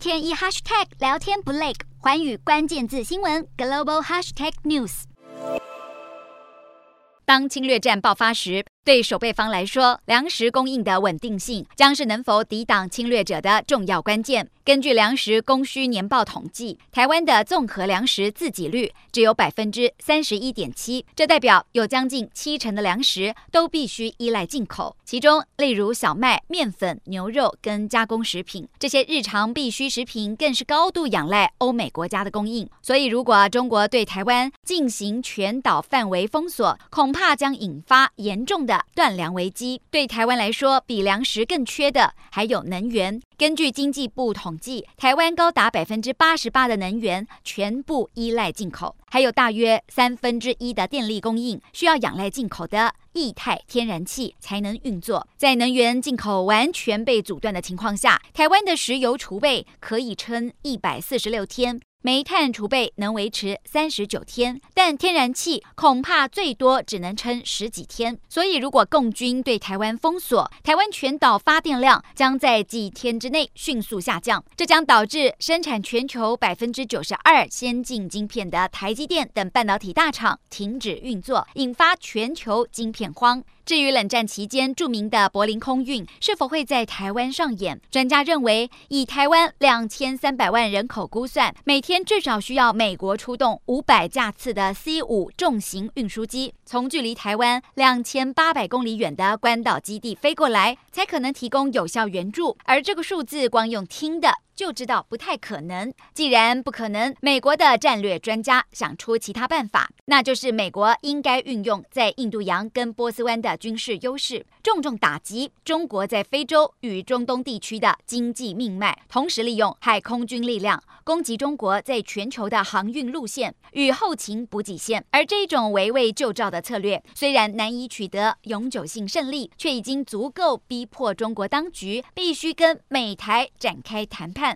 天一 hashtag 聊天不累，环宇关键字新闻 global hashtag news。当侵略战爆发时，对守备方来说，粮食供应的稳定性将是能否抵挡侵略者的重要关键。根据粮食供需年报统计，台湾的综合粮食自给率只有百分之三十一点七，这代表有将近七成的粮食都必须依赖进口。其中，例如小麦、面粉、牛肉跟加工食品这些日常必需食品，更是高度仰赖欧美国家的供应。所以，如果中国对台湾进行全岛范围封锁，恐怕将引发严重的断粮危机。对台湾来说，比粮食更缺的还有能源。根据经济部统计，台湾高达百分之八十八的能源全部依赖进口，还有大约三分之一的电力供应需要仰赖进口的液态天然气才能运作。在能源进口完全被阻断的情况下，台湾的石油储备可以撑一百四十六天。煤炭储备能维持三十九天，但天然气恐怕最多只能撑十几天。所以，如果共军对台湾封锁，台湾全岛发电量将在几天之内迅速下降，这将导致生产全球百分之九十二先进晶片的台积电等半导体大厂停止运作，引发全球晶片荒。至于冷战期间著名的柏林空运是否会在台湾上演，专家认为，以台湾两千三百万人口估算，每天至少需要美国出动五百架次的 C 五重型运输机，从距离台湾两千八百公里远的关岛基地飞过来，才可能提供有效援助。而这个数字，光用听的。就知道不太可能。既然不可能，美国的战略专家想出其他办法，那就是美国应该运用在印度洋跟波斯湾的军事优势，重重打击中国在非洲与中东地区的经济命脉，同时利用海空军力量攻击中国在全球的航运路线与后勤补给线。而这种围魏救赵的策略，虽然难以取得永久性胜利，却已经足够逼迫中国当局必须跟美台展开谈判。